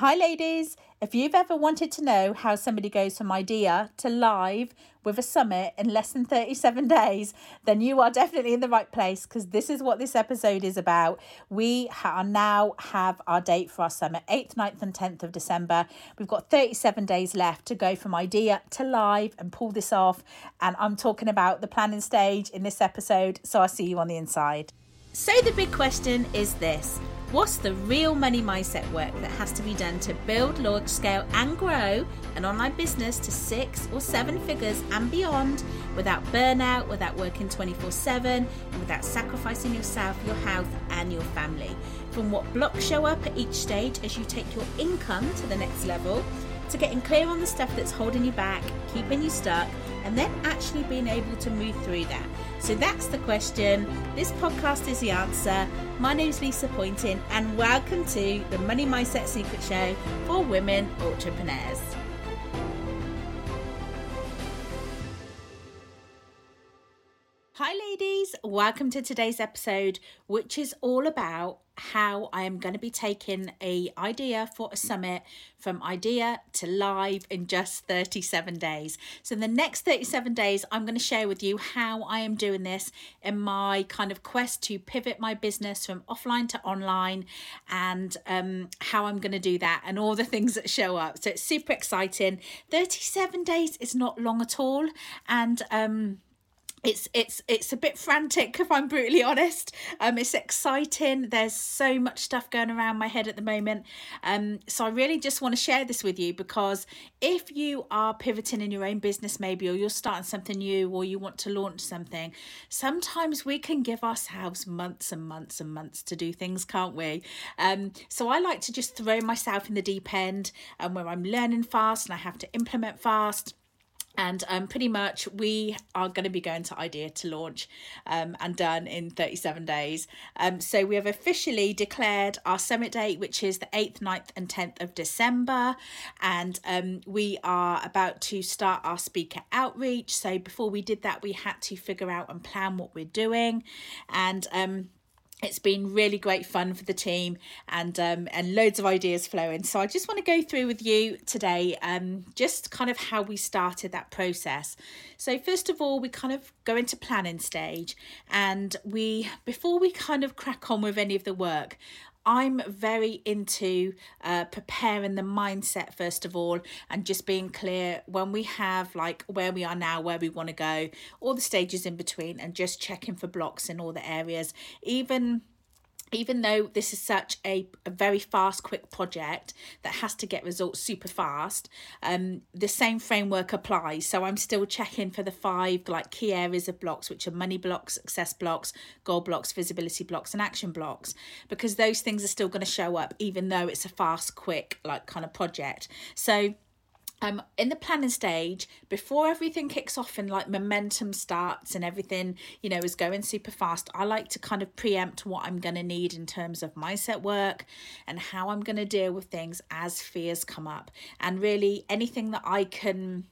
Hi, ladies. If you've ever wanted to know how somebody goes from idea to live with a summit in less than 37 days, then you are definitely in the right place because this is what this episode is about. We are now have our date for our summit, 8th, 9th, and 10th of December. We've got 37 days left to go from idea to live and pull this off. And I'm talking about the planning stage in this episode. So I'll see you on the inside. So, the big question is this What's the real money mindset work that has to be done to build, launch, scale, and grow an online business to six or seven figures and beyond without burnout, without working 24 7, and without sacrificing yourself, your health, and your family? From what blocks show up at each stage as you take your income to the next level, to getting clear on the stuff that's holding you back, keeping you stuck, and then actually being able to move through that. So that's the question. This podcast is the answer. My name is Lisa Poynton, and welcome to the Money Mindset Secret Show for women entrepreneurs. Hi, ladies. Welcome to today's episode, which is all about how I am going to be taking a idea for a summit from idea to live in just 37 days. So in the next 37 days, I'm going to share with you how I am doing this in my kind of quest to pivot my business from offline to online and um, how I'm going to do that and all the things that show up. So it's super exciting. 37 days is not long at all. And um, it's it's it's a bit frantic if i'm brutally honest. Um it's exciting. There's so much stuff going around my head at the moment. Um so i really just want to share this with you because if you are pivoting in your own business maybe or you're starting something new or you want to launch something sometimes we can give ourselves months and months and months to do things can't we? Um so i like to just throw myself in the deep end and um, where i'm learning fast and i have to implement fast and um, pretty much we are going to be going to idea to launch um, and done in 37 days. Um, so we have officially declared our summit date which is the 8th 9th and 10th of december. And um, we are about to start our speaker outreach. So before we did that we had to figure out and plan what we're doing. And um, it's been really great fun for the team and um, and loads of ideas flowing. So i just want to go through with you today um, just kind of how we started that process. So first of all we kind of go into planning stage and we before we kind of crack on with any of the work I'm very into uh, preparing the mindset first of all and just being clear when we have like where we are now, where we want to go, all the stages in between, and just checking for blocks in all the areas. Even even though this is such a, a very fast quick project that has to get results super fast um the same framework applies. So i'm still checking for the five like key areas of blocks which are money blocks success blocks goal blocks visibility blocks and action blocks because those things are still going to show up even though it's a fast quick like kind of project. So um in the planning stage before everything kicks off and like momentum starts and everything you know is going super fast i like to kind of preempt what i'm going to need in terms of mindset work and how i'm going to deal with things as fears come up. And really anything that i can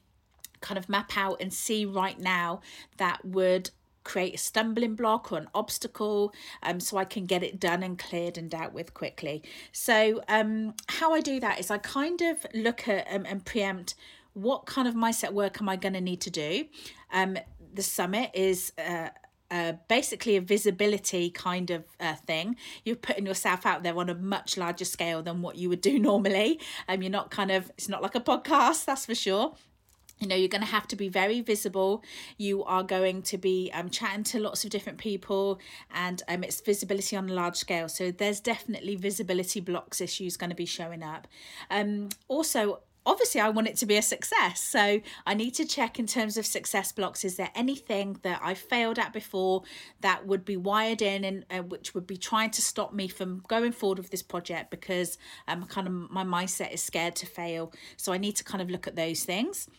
kind of map out and see right now that would create a stumbling block or an obstacle um, so I can get it done and cleared and dealt with quickly. So, um, how I do that is I kind of look at um, and preempt what kind of mindset work am I going to need to do. Um, the summit is. Uh, uh, basically a visibility kind of uh, thing. You're putting yourself out there on a much larger scale than what you would do normally. Um, you're not kind of, it's not like a podcast, that's for sure you know you're going to have to be very visible you are going to be um, chatting to lots of different people and um, it's visibility on a large scale so there's definitely visibility blocks issues going to be showing up um, also obviously I want it to be a success. So I need to check in terms of success blocks. Is there anything that I failed at before that would be wired in and uh, which would be trying to stop me from going forward with this project because um kind of my mindset is scared to fail. So I need to kind of look at those things.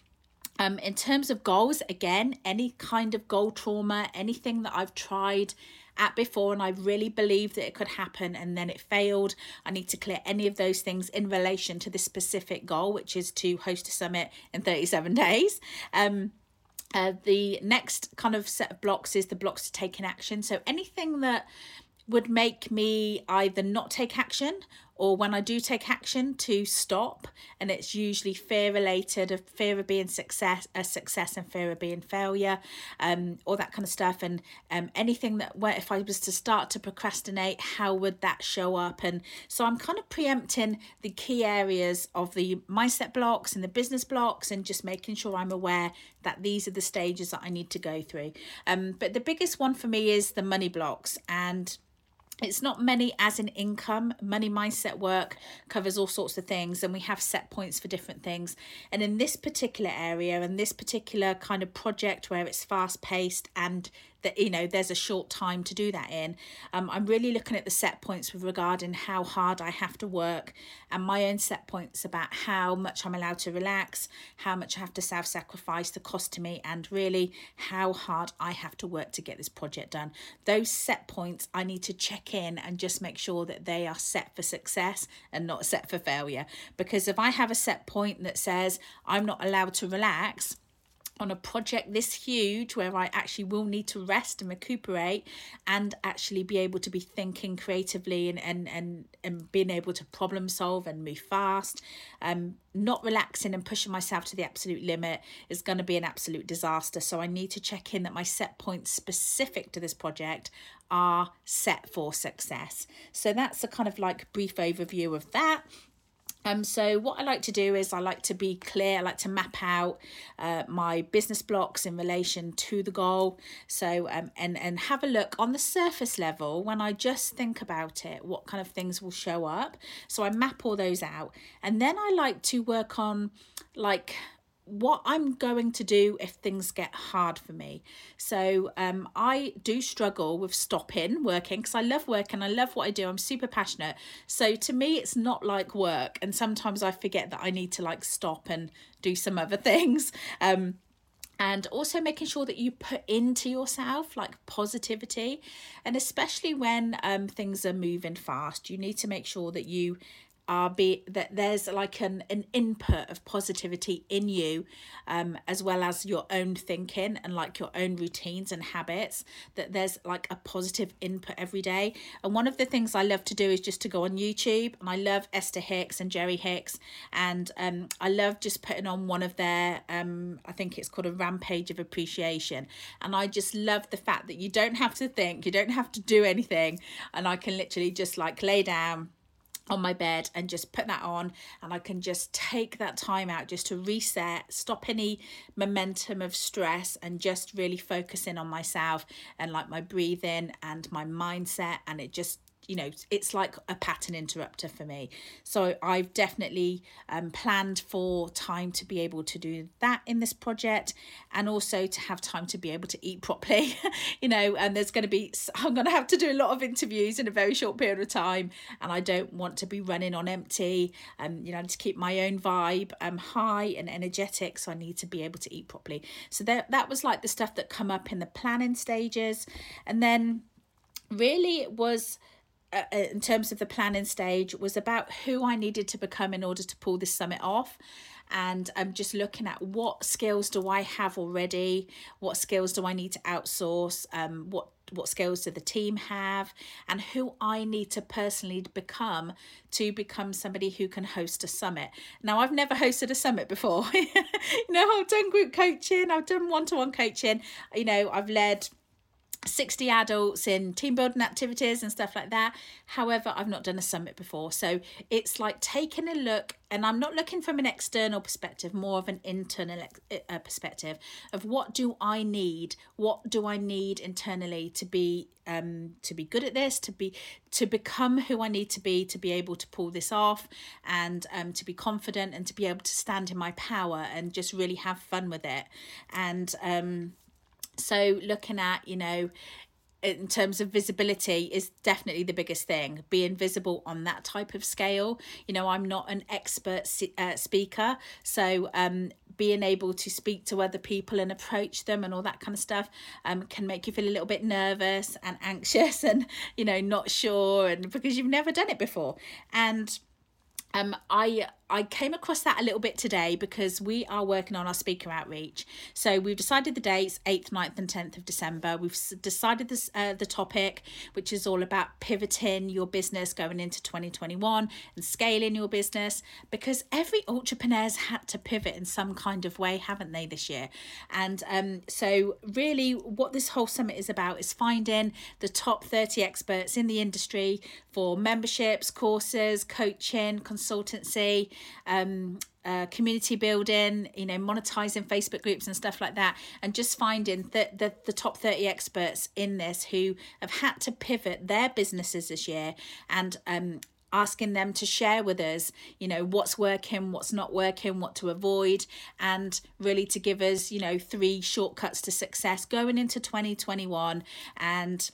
Um, in terms of goals, again, any kind of goal trauma, anything that I've tried at before and I really believed that it could happen and then it failed. I need to clear any of those things in relation to this specific goal, which is to host a summit in 37 days. Um, uh, the next kind of set of blocks is the blocks to take in action. So anything that would make me either not take action or when I do take action to stop, and it's usually fear related of fear of being success, a success, and fear of being failure, um, all that kind of stuff, and um, anything that where if I was to start to procrastinate, how would that show up? And so I'm kind of preempting the key areas of the mindset blocks and the business blocks, and just making sure I'm aware that these are the stages that I need to go through. Um, but the biggest one for me is the money blocks and it's not money as an income. Money mindset work covers all sorts of things and we have set points for different things. And in this particular area and this particular kind of project where it's fast paced and that you know there's a short time to do that in. Um, i'm really looking at the set points with regarding how hard i have to work and my own set points about how much i'm allowed to relax how much i have to self-sacrifice the cost to me and really how hard i have to work to get this project done. Those set points i need to check in and just make sure that they are set for success and not set for failure. Because if i have a set point that says i'm not allowed to relax on a project this huge where I actually will need to rest and recuperate and actually be able to be thinking creatively and and and, and being able to problem solve and move fast. Um not relaxing and pushing myself to the absolute limit is going to be an absolute disaster. So I need to check in that my set points specific to this project are set for success. So that's a kind of like brief overview of that um, so what I like to do is I like to be clear. I like to map out uh, my business blocks in relation to the goal. So um, and and have a look on the surface level when I just think about it, what kind of things will show up. So I map all those out, and then I like to work on like what I'm going to do if things get hard for me. So um, I do struggle with stopping working because I love work and I love what I do. I'm super passionate. So to me, it's not like work. And sometimes I forget that I need to like stop and do some other things. Um, and also making sure that you put into yourself like positivity and especially when um, things are moving fast you need to make sure that you are be that there's like an, an input of positivity in you um as well as your own thinking and like your own routines and habits that there's like a positive input every day. And one of the things i love to do is just to go on youtube and i love esther hicks and jerry hicks and um i love just putting on one of their um i think it's called a rampage of appreciation. And i just love the fact that you don't have to think you don't have to do anything and i can literally just like lay down on my bed and just put that on and I can just take that time out just to reset, stop any momentum of stress and just really focus in on myself and like my breathing and my mindset and it just you know it's like a pattern interrupter for me. So i've definitely um, planned for time to be able to do that in this project and also to have time to be able to eat properly you know and there's going to be i'm going to have to do a lot of interviews in a very short period of time and i don't want to be running on empty. And um, you know to keep my own vibe um high and energetic so i need to be able to eat properly. So that that was like the stuff that come up in the planning stages. And then really it was uh, uh, in terms of the planning stage was about who I needed to become in order to pull this summit off. And I'm just looking at what skills do I have already? What skills do I need to outsource? Um, what what skills do the team have and who I need to personally become to become somebody who can host a summit. Now I've never hosted a summit before. you know, I've done group coaching, I've done one-to-one coaching, you know, I've led 60 adults in team building activities and stuff like that. However, I've not done a summit before. So it's like taking a look, and I'm not looking from an external perspective, more of an internal uh, perspective of what do I need? What do I need internally to be um to be good at this to be to become who I need to be to be able to pull this off and um to be confident and to be able to stand in my power and just really have fun with it and um so looking at you know in terms of visibility is definitely the biggest thing. Being visible on that type of scale. You know i'm not an expert uh, speaker. So um being able to speak to other people and approach them and all that kind of stuff um can make you feel a little bit nervous and anxious and you know not sure and because you've never done it before. And um i I came across that a little bit today because we are working on our speaker outreach. So we've decided the dates 8th, 9th, and 10th of December. We've decided this, uh, the topic, which is all about pivoting your business going into 2021 and scaling your business because every entrepreneur's had to pivot in some kind of way, haven't they, this year? And um, so, really, what this whole summit is about is finding the top 30 experts in the industry for memberships, courses, coaching, consultancy um, uh, community building, you know, monetizing Facebook groups and stuff like that, and just finding that the, the top 30 experts in this who have had to pivot their businesses this year and um, asking them to share with us, you know, what's working, what's not working, what to avoid, and really to give us, you know, three shortcuts to success going into 2021 and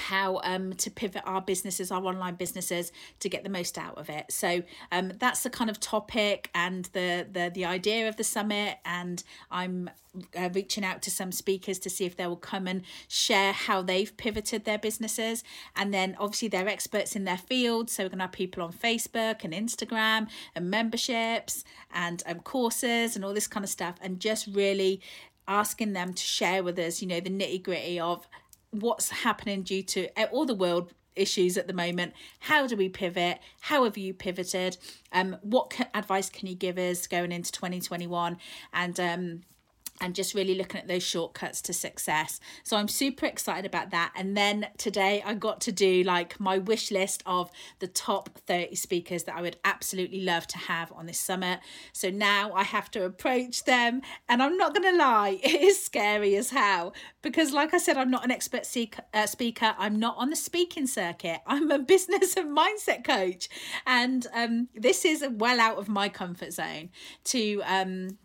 how um to pivot our businesses our online businesses to get the most out of it. So um that's the kind of topic and the the the idea of the summit. And i'm uh, reaching out to some speakers to see if they will come and share how they've pivoted their businesses. And then obviously they're experts in their field. So we're to have people on facebook and instagram and memberships and um, courses and all this kind of stuff. And just really asking them to share with us you know the nitty gritty of what's happening due to uh, all the world issues at the moment. How do we pivot? How have you pivoted? Um what advice can you give us going into 2021 and um and just really looking at those shortcuts to success. So I'm super excited about that. And then today I got to do like my wish list of the top 30 speakers that I would absolutely love to have on this summit. So now I have to approach them. And I'm not going to lie, it is scary as hell because, like I said, I'm not an expert uh, speaker. I'm not on the speaking circuit. I'm a business and mindset coach. And um, this is well out of my comfort zone to. Um,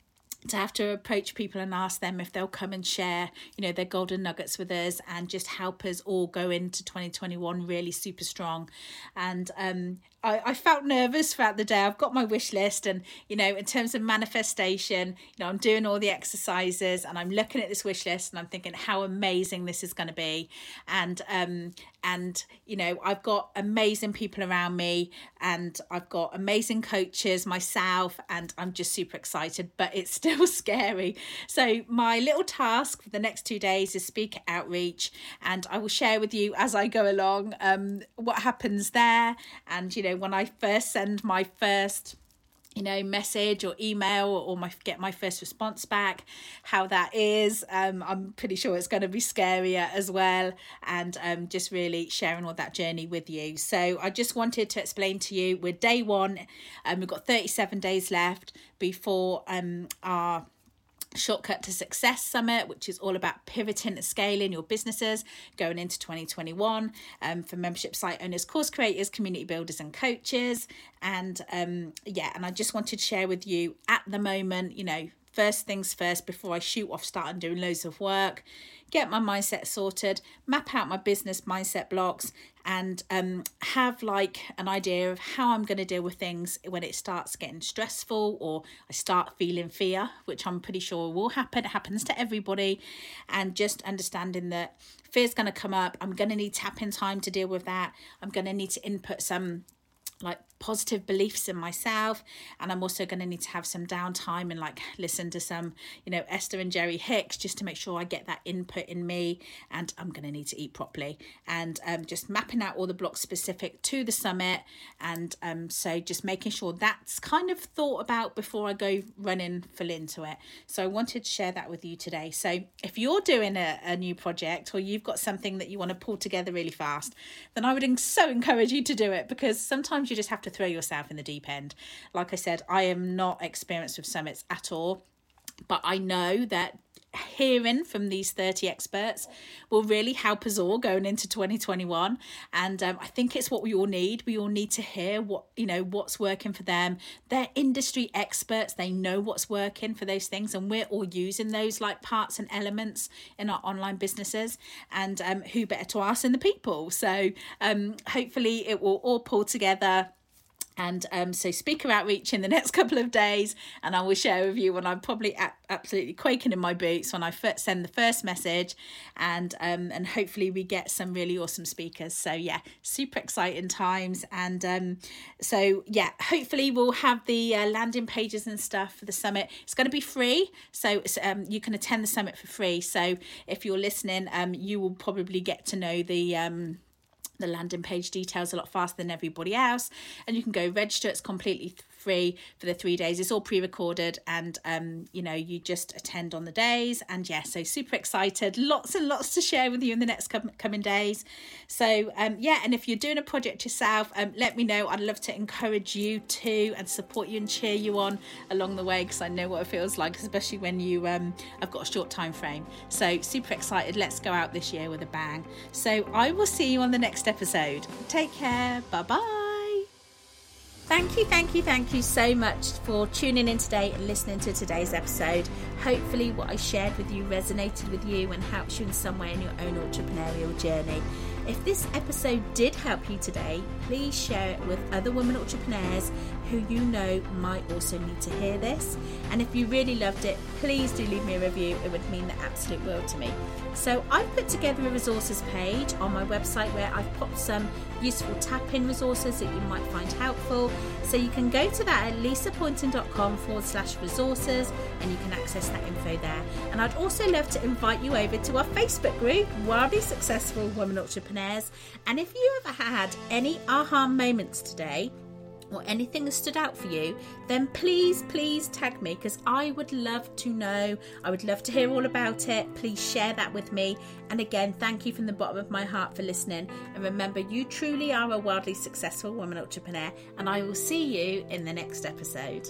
to have to approach people and ask them if they'll come and share you know their golden nuggets with us and just help us all go into 2021 really super strong. And um I, I felt nervous throughout the day. I've got my wish list, and you know, in terms of manifestation, you know, I'm doing all the exercises and I'm looking at this wish list and I'm thinking how amazing this is going to be. And um, and you know, I've got amazing people around me, and I've got amazing coaches myself, and I'm just super excited, but it's still scary. So my little task for the next two days is speaker outreach, and I will share with you as I go along um, what happens there, and you know when I first send my first you know message or email or my get my first response back how that is um i'm pretty sure it's going to be scarier as well and um just really sharing all that journey with you. So i just wanted to explain to you we're day one and um, we've got 37 days left before um our Shortcut to Success Summit, which is all about pivoting and scaling your businesses going into 2021 um, for membership site owners, course creators, community builders, and coaches. And um, yeah, and I just wanted to share with you at the moment, you know, first things first before I shoot off, start doing loads of work get my mindset sorted, map out my business mindset blocks, and um, have like an idea of how I'm going to deal with things when it starts getting stressful or I start feeling fear, which I'm pretty sure will happen. It happens to everybody. And just understanding that fear's going to come up. I'm going to need tapping time to deal with that. I'm going to need to input some like positive beliefs in myself and i'm also going to need to have some downtime and like listen to some you know esther and jerry hicks just to make sure i get that input in me and i'm going to need to eat properly. And um, just mapping out all the blocks specific to the summit and um, so just making sure that's kind of thought about before i go running full into it. So i wanted to share that with you today. So if you're doing a, a new project or you've got something that you want to pull together really fast then i would so encourage you to do it because sometimes you just have to throw yourself in the deep end. Like I said, I am not experienced with summits at all, but I know that hearing from these 30 experts will really help us all going into 2021 and um, i think it's what we all need. We all need to hear what you know what's working for them. They're industry experts. They know what's working for those things and we're all using those like parts and elements in our online businesses and um, who better to ask than the people? So um, hopefully it will all pull together and um, so speaker outreach in the next couple of days and i will share with you when i'm probably absolutely quaking in my boots when i send the first message and um, and hopefully we get some really awesome speakers. So yeah super exciting times and um, so yeah hopefully we'll have the uh, landing pages and stuff for the summit. It's going to be free so um, you can attend the summit for free. So if you're listening um, you will probably get to know the um, the landing page details a lot faster than everybody else and you can go register. It's completely free for the three days. It's all pre-recorded and um, you know, you just attend on the days. And yeah, so super excited. Lots and lots to share with you in the next com- coming days. So um, yeah, and if you're doing a project yourself, um, let me know. I'd love to encourage you to and support you and cheer you on along the way because I know what it feels like, especially when you um, I've got a short time frame. So super excited. Let's go out this year with a bang. So I will see you on the next episode. Take care. Bye bye. Thank you, thank you, thank you so much for tuning in today and listening to today's episode. Hopefully, what I shared with you resonated with you and helps you in some way in your own entrepreneurial journey. If this episode did help you today, please share it with other women entrepreneurs who you know might also need to hear this. And if you really loved it, please do leave me a review. It would mean the absolute world to me. So I've put together a resources page on my website where I've put some useful tap in resources that you might find helpful. So you can go to that at lisapoynton.com forward slash resources and you can access that info there. And I'd also love to invite you over to our Facebook group, Wildly Successful Women Entrepreneurs. And if you ever had any aha moments today, or anything that stood out for you, then please, please tag me because I would love to know. I would love to hear all about it. Please share that with me. And again, thank you from the bottom of my heart for listening. And remember, you truly are a wildly successful woman entrepreneur. And I will see you in the next episode.